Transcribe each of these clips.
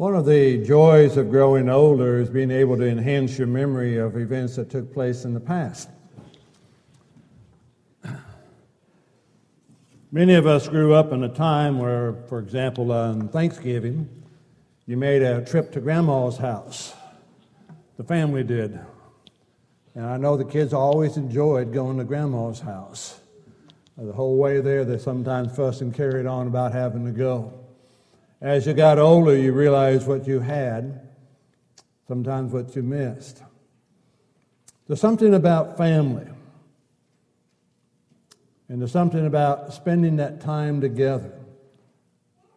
One of the joys of growing older is being able to enhance your memory of events that took place in the past. Many of us grew up in a time where, for example, on Thanksgiving, you made a trip to grandma's house. The family did. And I know the kids always enjoyed going to grandma's house. The whole way there, they sometimes fussed and carried on about having to go. As you got older, you realized what you had, sometimes what you missed. There's something about family, and there's something about spending that time together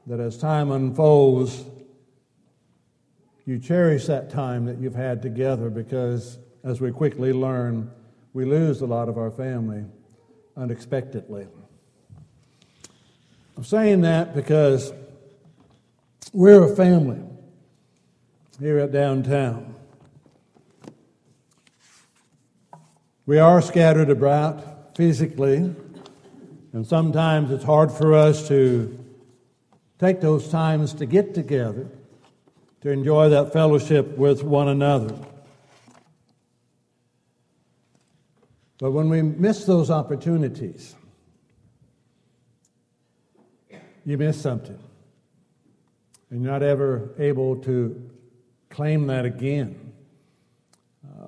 that as time unfolds, you cherish that time that you've had together because, as we quickly learn, we lose a lot of our family unexpectedly. I'm saying that because we're a family here at downtown. We are scattered about physically, and sometimes it's hard for us to take those times to get together, to enjoy that fellowship with one another. But when we miss those opportunities, you miss something and you're not ever able to claim that again. Uh,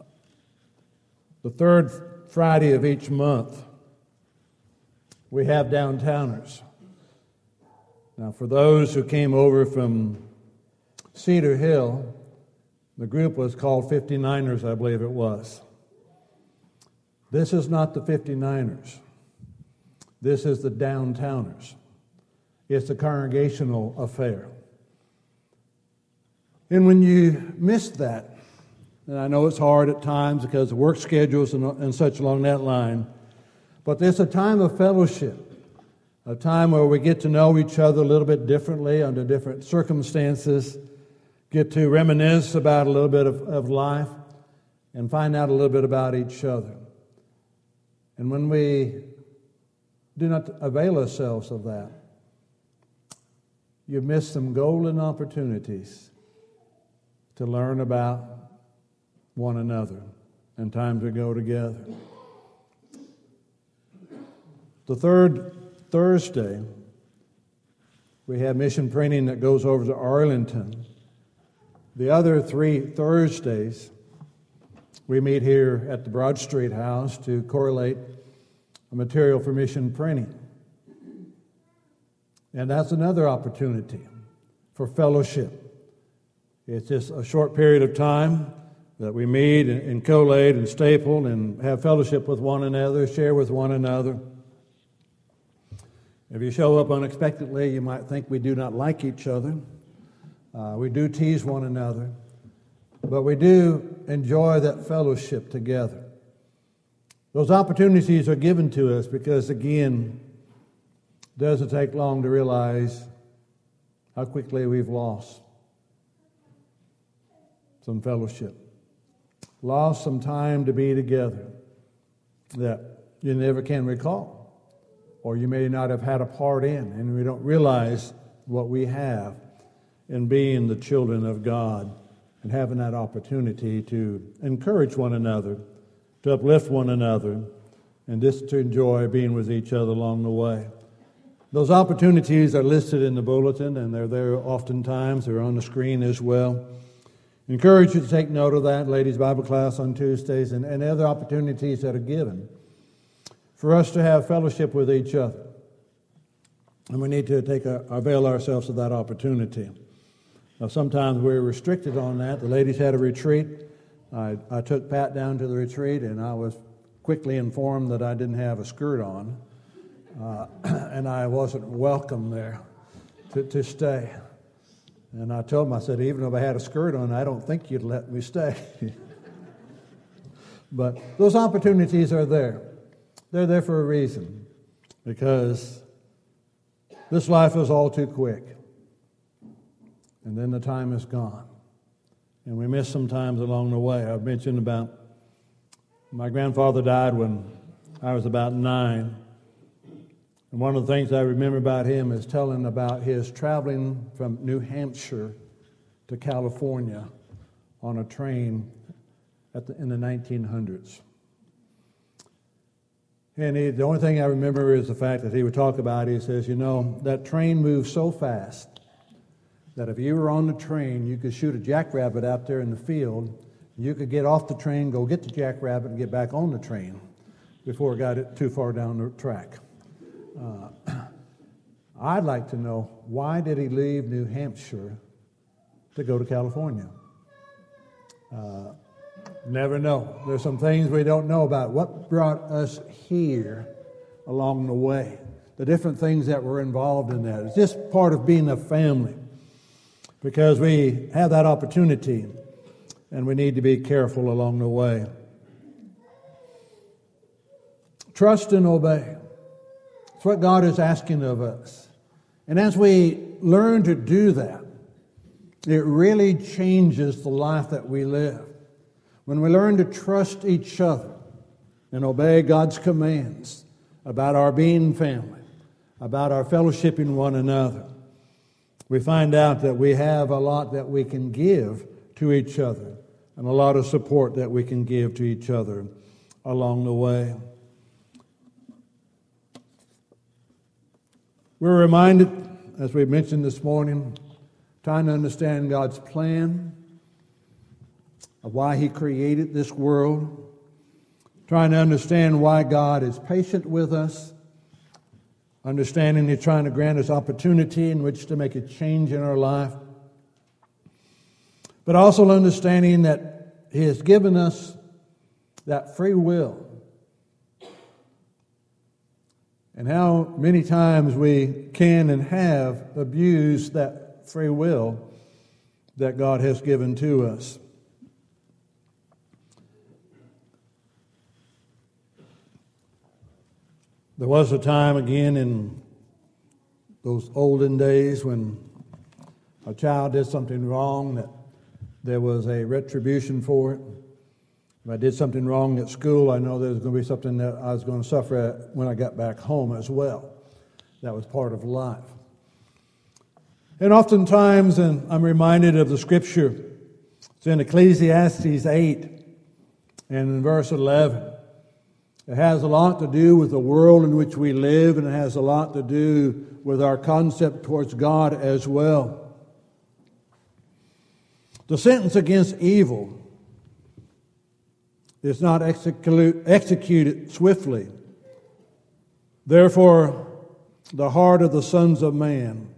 the third Friday of each month, we have downtowners. Now, for those who came over from Cedar Hill, the group was called 59ers, I believe it was. This is not the 59ers. This is the downtowners. It's a congregational affair. And when you miss that, and I know it's hard at times because of work schedules and, and such along that line, but there's a time of fellowship, a time where we get to know each other a little bit differently under different circumstances, get to reminisce about a little bit of, of life, and find out a little bit about each other. And when we do not avail ourselves of that, you miss some golden opportunities to learn about one another and time to go together. The third Thursday, we have mission printing that goes over to Arlington. The other three Thursdays, we meet here at the Broad Street House to correlate material for mission printing. And that's another opportunity for fellowship it's just a short period of time that we meet and, collate and staple and have fellowship with one another, share with one another. If you show up unexpectedly, you might think we do not like each other. Uh, we do tease one another, but we do enjoy that fellowship together. Those opportunities are given to us because, again, it doesn't take long to realize how quickly we've lost some fellowship. Lost some time to be together that you never can recall, or you may not have had a part in, and we don't realize what we have in being the children of God and having that opportunity to encourage one another, to uplift one another, and just to enjoy being with each other along the way. Those opportunities are listed in the bulletin, and they're there oftentimes. They're on the screen as well. Encourage you to take note of that, ladies' Bible class on Tuesdays, and, and other opportunities that are given for us to have fellowship with each other. And we need to take a, avail ourselves of that opportunity. Now, sometimes we're restricted on that. The ladies had a retreat. I, I took Pat down to the retreat, and I was quickly informed that I didn't have a skirt on, uh, and I wasn't welcome there to, to stay. And I told him, I said, even if I had a skirt on, I don't think you'd let me stay. but those opportunities are there. They're there for a reason because this life is all too quick. And then the time is gone. And we miss some times along the way. I've mentioned about my grandfather died when I was about nine. And one of the things I remember about him is telling about his traveling from New Hampshire to California on a train the, in the 1900s. And he, the only thing I remember is the fact that he would talk about, he says, you know, that train moves so fast that if you were on the train, you could shoot a jackrabbit out there in the field. You could get off the train, go get the jackrabbit, and get back on the train before it got it too far down the track. Uh, I'd like to know why did he leave New Hampshire to go to California? Uh, Never know. There's some things we don't know about. What brought us here along the way? The different things that were involved in that. It's just part of being a family because we have that opportunity and we need to be careful along the way. Trust and obey. What God is asking of us. And as we learn to do that, it really changes the life that we live. When we learn to trust each other and obey God's commands about our being family, about our fellowshipping one another, we find out that we have a lot that we can give to each other and a lot of support that we can give to each other along the way. We're reminded, as we mentioned this morning, trying to understand God's plan of why He created this world, trying to understand why God is patient with us, understanding He's trying to grant us opportunity in which to make a change in our life, but also understanding that He has given us that free will. And how many times we can and have abused that free will that God has given to us. There was a time again in those olden days when a child did something wrong that there was a retribution for it. If I did something wrong at school, I know there was going to be something that I was going to suffer at when I got back home as well. That was part of life. And oftentimes, and I'm reminded of the scripture, it's in Ecclesiastes 8 and in verse 11. It has a lot to do with the world in which we live, and it has a lot to do with our concept towards God as well. The sentence against evil is not execute, executed swiftly. Therefore, the heart of the sons of man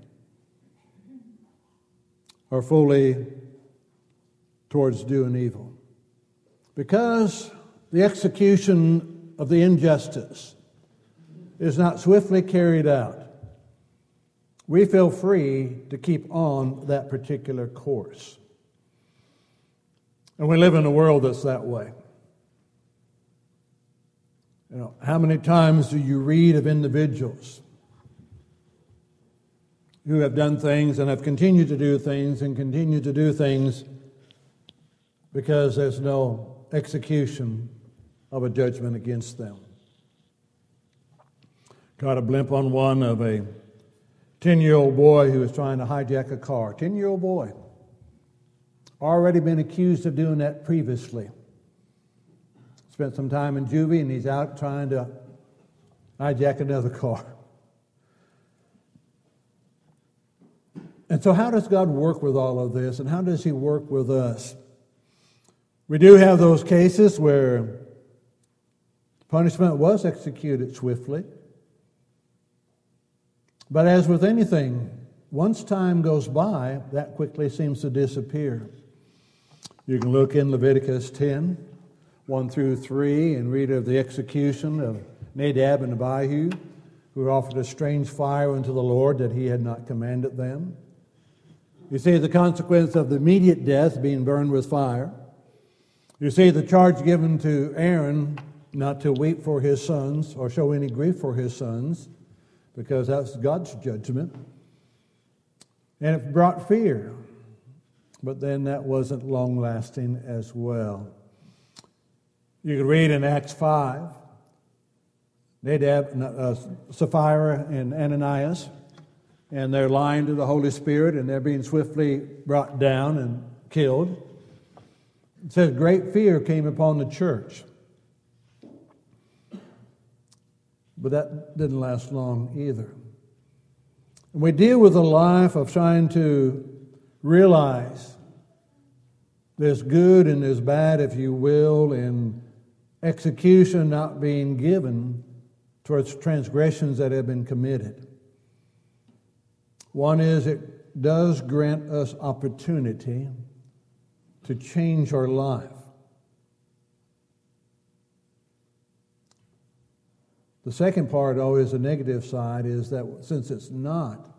are fully towards doing evil. Because the execution of the injustice is not swiftly carried out, we feel free to keep on that particular course. And we live in a world that's that way. You know, how many times do you read of individuals who have done things and have continued to do things and continue to do things because there's no execution of a judgment against them. Got a blimp on one of a 10 year old boy who was trying to hijack a car. 10 year old boy. Already been accused of doing that previously. Spent some time in juvie and he's out trying to hijack another car. And so, how does God work with all of this, and how does He work with us? We do have those cases where Punishment was executed swiftly. But as with anything, once time goes by, that quickly seems to disappear. You can look in Leviticus 10, 1 through 3, and read of the execution of Nadab and Abihu, who offered a strange fire unto the Lord that he had not commanded them. You see the consequence of the immediate death being burned with fire. You see the charge given to Aaron not to weep for his sons or show any grief for his sons, because that's God's judgment. And it brought fear, but then that wasn't long lasting as well. You can read in Acts 5, Nadab, uh, Sapphira, and Ananias and they're lying to the Holy Spirit and they're being swiftly brought down and killed. It says, Great fear came upon the church. But that didn't last long either. And we deal with a life of trying to realize there's good and there's bad, if you will, in execution not being given towards transgressions that have been committed. One is it does grant us opportunity to change our life. The second part, always the negative side, is that since it's not,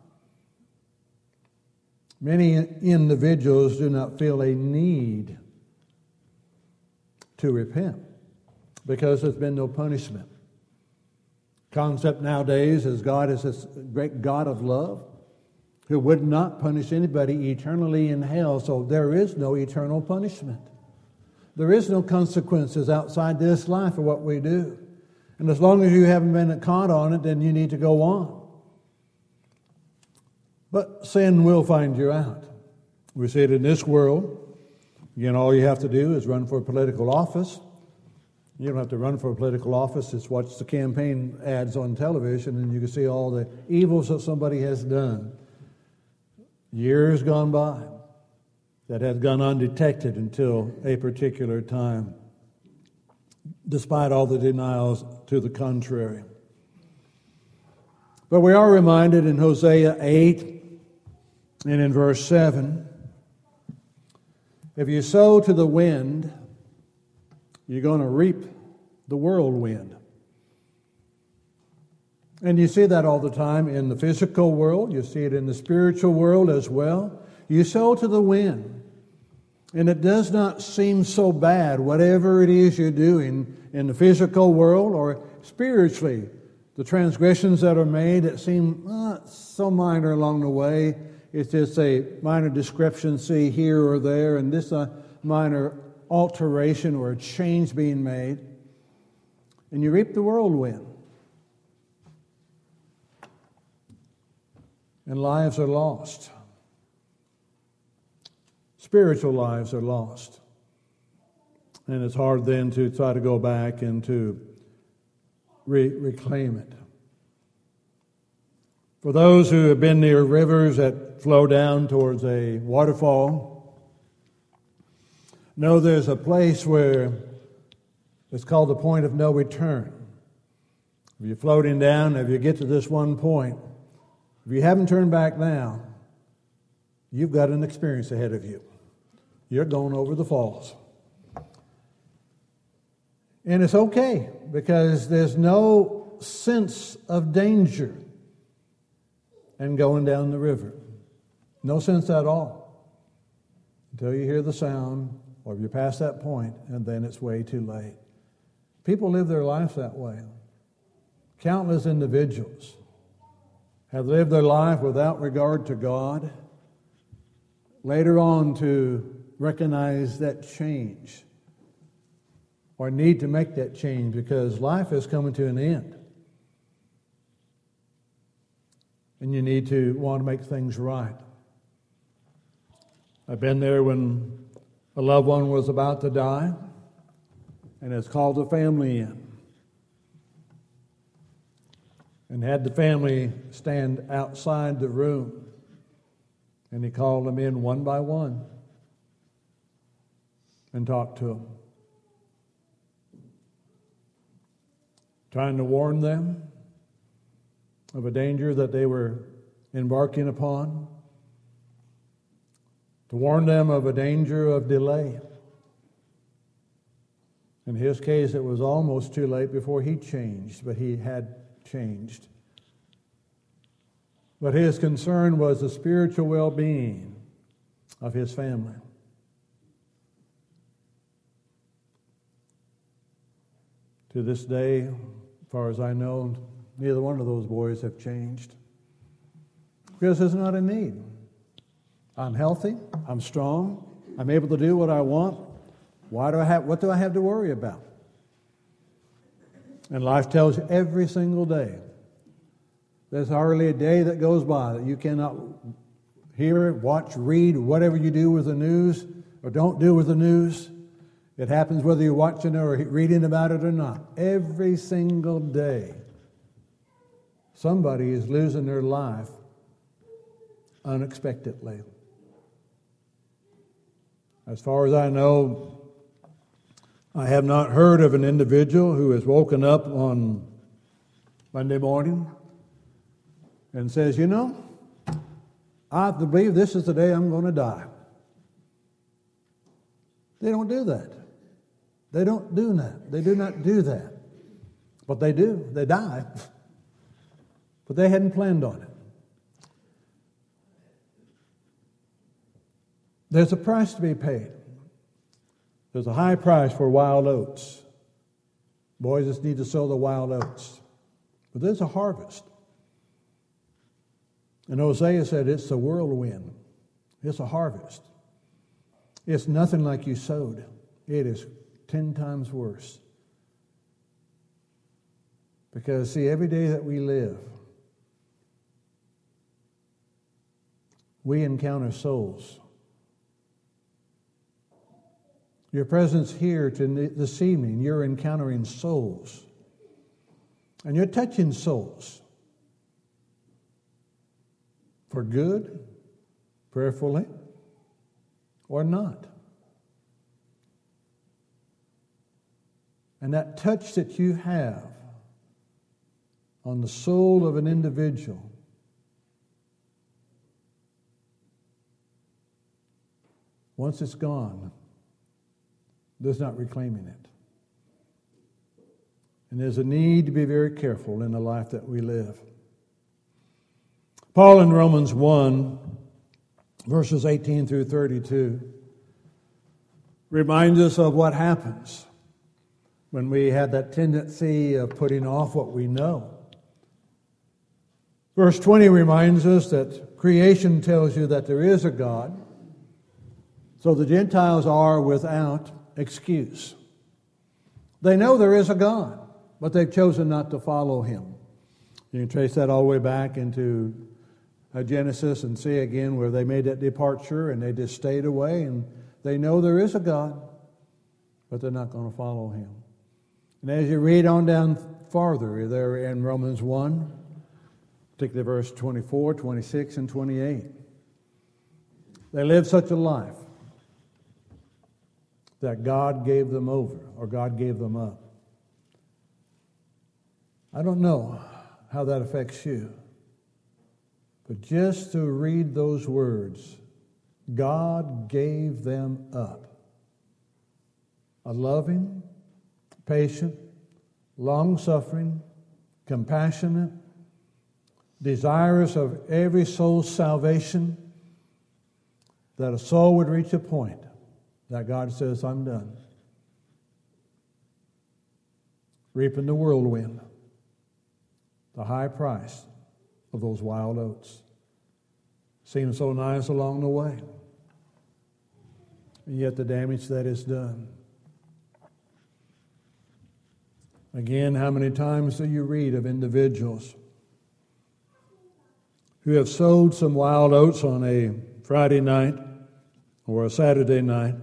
many individuals do not feel a need to repent because there's been no punishment. Concept nowadays is God is this great God of love who would not punish anybody eternally in hell, so there is no eternal punishment. There is no consequences outside this life for what we do. And as long as you haven't been caught on it, then you need to go on. But sin will find you out. We see it in this world. Again, all you have to do is run for political office. You don't have to run for a political office, just watch the campaign ads on television and you can see all the evils that somebody has done. Years gone by that had gone undetected until a particular time despite all the denials to the contrary. But we are reminded in Hosea 8 and in verse 7 if you sow to the wind, you're going to reap the whirlwind. And you see that all the time in the physical world, you see it in the spiritual world as well. You sow to the wind. And it does not seem so bad, whatever it is you're doing in the physical world or spiritually. The transgressions that are made that seem so minor along the way, it's just a minor discrepancy here or there, and this a uh, minor alteration or a change being made. And you reap the whirlwind. And lives are lost spiritual lives are lost. And it's hard then to try to go back and to re- reclaim it. For those who have been near rivers that flow down towards a waterfall, know there's a place where it's called the point of no return. If you're floating down, if you get to this one point, if you haven't turned back now, you've got an experience ahead of you you're going over the falls. And it's okay because there's no sense of danger in going down the river. No sense at all until you hear the sound or if you pass that point and then it's way too late. People live their life that way. Countless individuals have lived their life without regard to God. Later on, to recognize that change or need to make that change because life is coming to an end. And you need to want to make things right. I've been there when a loved one was about to die and has called the family in and had the family stand outside the room. And he called them in one by one and talked to them. Trying to warn them of a danger that they were embarking upon, to warn them of a danger of delay. In his case, it was almost too late before he changed, but he had changed. But his concern was the spiritual well being of his family. To this day, as far as I know, neither one of those boys have changed. Because there's not a need. I'm healthy, I'm strong, I'm able to do what I want. Why do I have what do I have to worry about? And life tells you every single day There's hardly a day that goes by that you cannot hear, watch, read, whatever you do with the news or don't do with the news. It happens whether you're watching or reading about it or not. Every single day, somebody is losing their life unexpectedly. As far as I know, I have not heard of an individual who has woken up on Monday morning and says, You know, I believe this is the day I'm going to die. They don't do that. They don't do that. They do not do that. But they do. They die. But they hadn't planned on it. There's a price to be paid. There's a high price for wild oats. Boys just need to sow the wild oats. But there's a harvest. And Hosea said it's a whirlwind, it's a harvest. It's nothing like you sowed, it is 10 times worse. Because, see, every day that we live, we encounter souls. Your presence here to this evening, you're encountering souls. And you're touching souls for good, prayerfully, or not. And that touch that you have on the soul of an individual once it's gone, there's not reclaiming it. And there's a need to be very careful in the life that we live. Paul in Romans 1, verses 18 through 32, reminds us of what happens when we have that tendency of putting off what we know. Verse 20 reminds us that creation tells you that there is a God, so the Gentiles are without excuse. They know there is a God, but they've chosen not to follow him. You can trace that all the way back into uh, Genesis and see again where they made that departure and they just stayed away and they know there is a God, but they're not going to follow him. And as you read on down farther, there in Romans 1, particularly verse 24, 26, and 28, they lived such a life that God gave them over or God gave them up. I don't know how that affects you, but just to read those words, God gave them up. A loving, patient, long suffering, compassionate, desirous of every soul's salvation, that a soul would reach a point that God says, I'm done. Reaping the whirlwind, the high price of those wild oats. Seems so nice along the way. And yet the damage that is done. Again, how many times do you read of individuals who have sowed some wild oats on a Friday night or a Saturday night,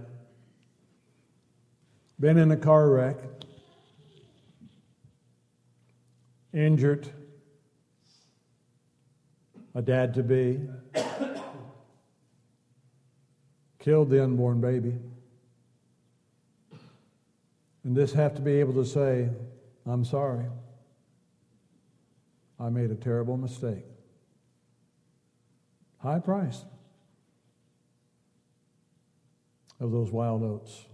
been in a car wreck, injured, a dad to be, killed the unborn baby, and this have to be able to say, I'm sorry. I made a terrible mistake. High price of those wild oats.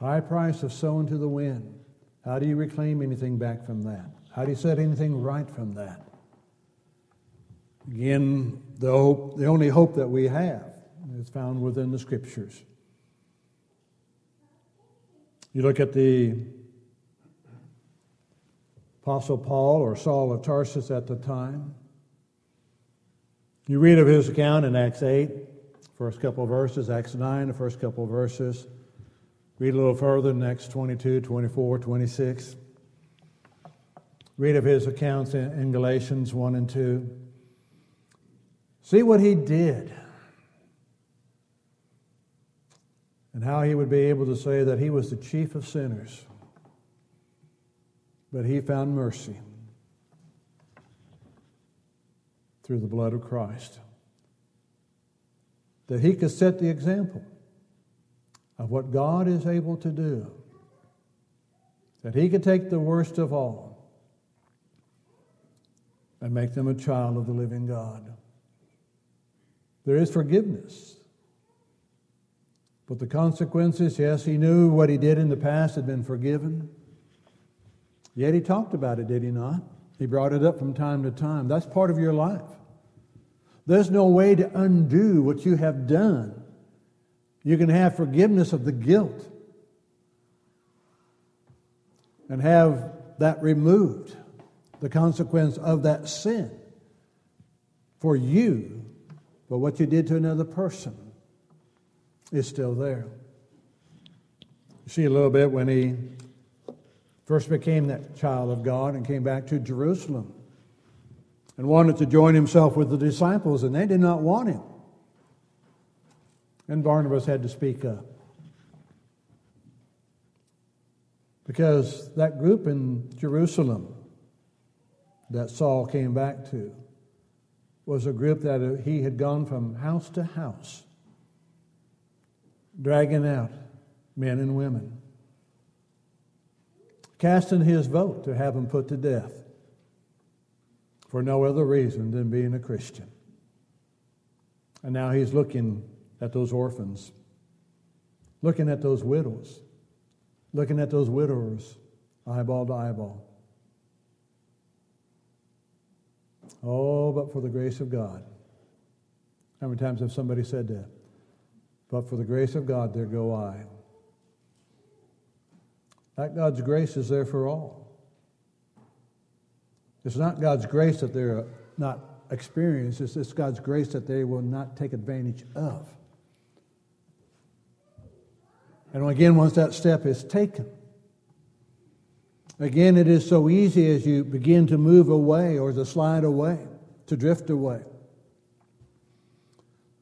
High price of sowing to the wind. How do you reclaim anything back from that? How do you set anything right from that? Again, the, hope, the only hope that we have is found within the scriptures. You look at the Apostle Paul or Saul of Tarsus at the time. You read of his account in Acts 8, first couple verses, Acts 9, the first couple verses. Read a little further in Acts 22, 24, 26. Read of his accounts in Galatians 1 and 2. See what he did. And how he would be able to say that he was the chief of sinners. But he found mercy through the blood of Christ. That he could set the example of what God is able to do. That he could take the worst of all and make them a child of the living God. There is forgiveness. But the consequences, yes, he knew what he did in the past had been forgiven. Yet he talked about it, did he not? He brought it up from time to time. That's part of your life. There's no way to undo what you have done. You can have forgiveness of the guilt and have that removed the consequence of that sin for you, but what you did to another person is still there. You see a little bit when he first became that child of God and came back to Jerusalem and wanted to join himself with the disciples, and they did not want him. And Barnabas had to speak up. Because that group in Jerusalem that Saul came back to was a group that he had gone from house to house, dragging out men and women, casting his vote to have them put to death for no other reason than being a Christian. And now he's looking at those orphans, looking at those widows, looking at those widowers, eyeball to eyeball. Oh, but for the grace of God. How many times have somebody said that? But for the grace of God, there go I. That God's grace is there for all. It's not God's grace that they're not experienced, it's, it's God's grace that they will not take advantage of. And again, once that step is taken, Again, it is so easy as you begin to move away or to slide away, to drift away.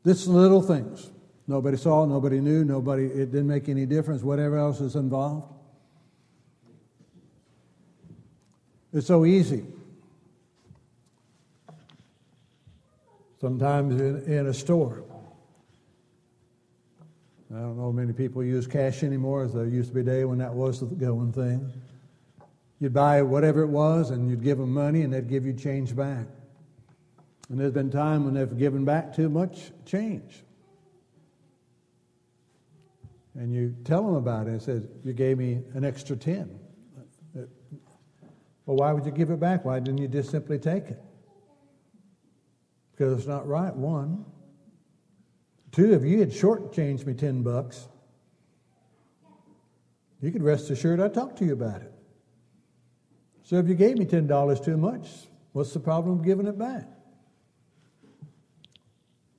This little things. Nobody saw, nobody knew, nobody, it didn't make any difference, whatever else is involved. It's so easy. Sometimes in, in a store. I don't know many people use cash anymore as there used to be a day when that was the going thing. You'd buy whatever it was and you'd give them money and they'd give you change back. And there's been time when they've given back too much change. And you tell them about it and says, You gave me an extra 10. Well, why would you give it back? Why didn't you just simply take it? Because it's not right, one. Two, if you had shortchanged me 10 bucks, you could rest assured I talked to you about it. So if you gave me $10 too much, what's the problem of giving it back?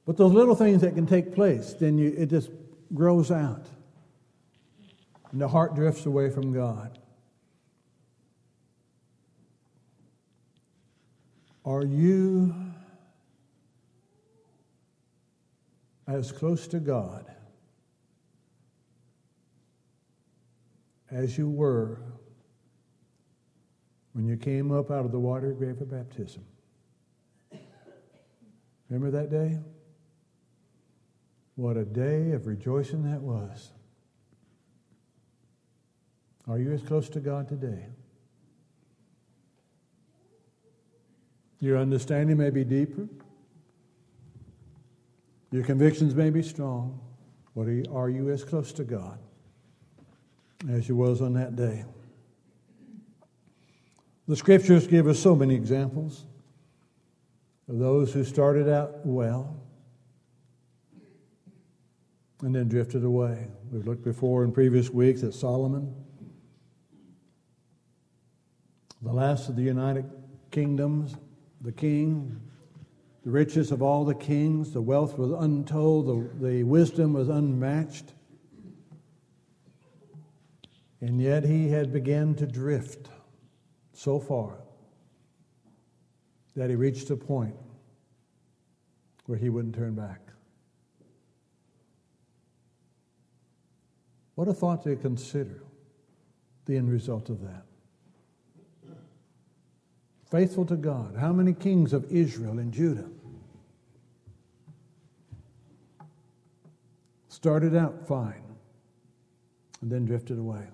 But those little things that can take place, then you, it just grows out. And the heart drifts away from God. Are you as close to God as you were when you came up out of the water grave of baptism. Remember that day? What a day of rejoicing that was. Are you as close to God today? Your understanding may be deeper. Your convictions may be strong. but are you as close to God as you was on that day? The scriptures give us so many examples of those who started out well and then drifted away. We've looked before in previous weeks at Solomon, the last of the United Kingdoms, the king, the richest of all the kings, the wealth was untold, the, the wisdom was unmatched. And yet he had begun to drift so far that he reached a point where he wouldn't turn back. What a thought to consider the end result of that. Faithful to God. How many kings of Israel and Judah started out fine and then drifted away?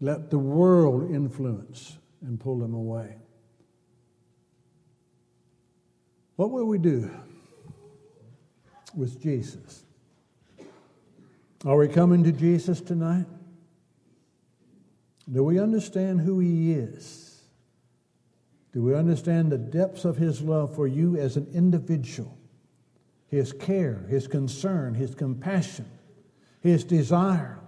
Let the world influence and pull them away. What will we do with Jesus? Are we coming to Jesus tonight? Do we understand who He is? Do we understand the depths of His love for you as an individual? His care, His concern, His compassion, His desire.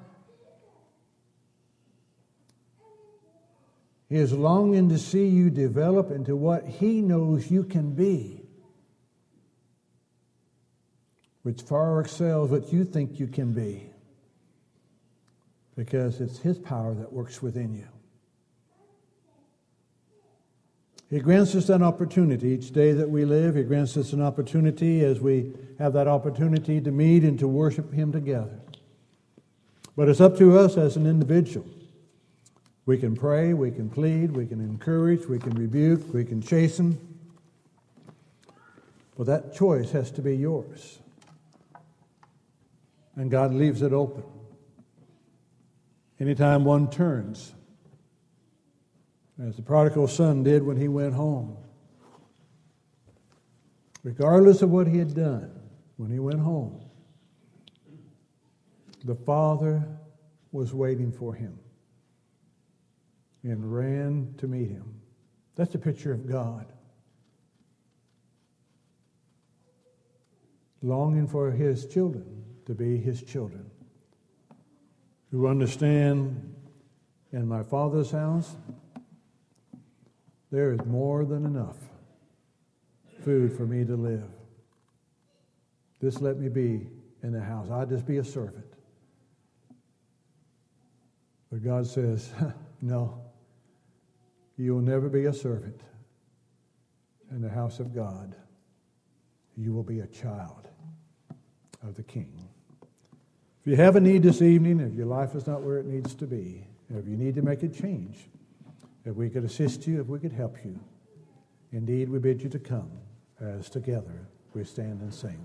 He is longing to see you develop into what He knows you can be, which far excels what you think you can be because it's His power that works within you. He grants us an opportunity each day that we live. He grants us an opportunity as we have that opportunity to meet and to worship Him together. But it's up to us as an individual. We can pray, we can plead, we can encourage, we can rebuke, we can chasten. But that choice has to be yours. And God leaves it open. Anytime one turns, as the prodigal son did when he went home, regardless of what he had done when he went home, the father was waiting for him and ran to meet him. That's a picture of God. Longing for his children to be his children who understand in my Father's house, there is more than enough food for me to live. Just let me be in the house. I'll just be a servant. But God says, no, you will never be a servant in the house of God. You will be a child of the King. If you have a need this evening, if your life is not where it needs to be, if you need to make a change, if we could assist you, if we could help you, indeed we bid you to come as together we stand and sing.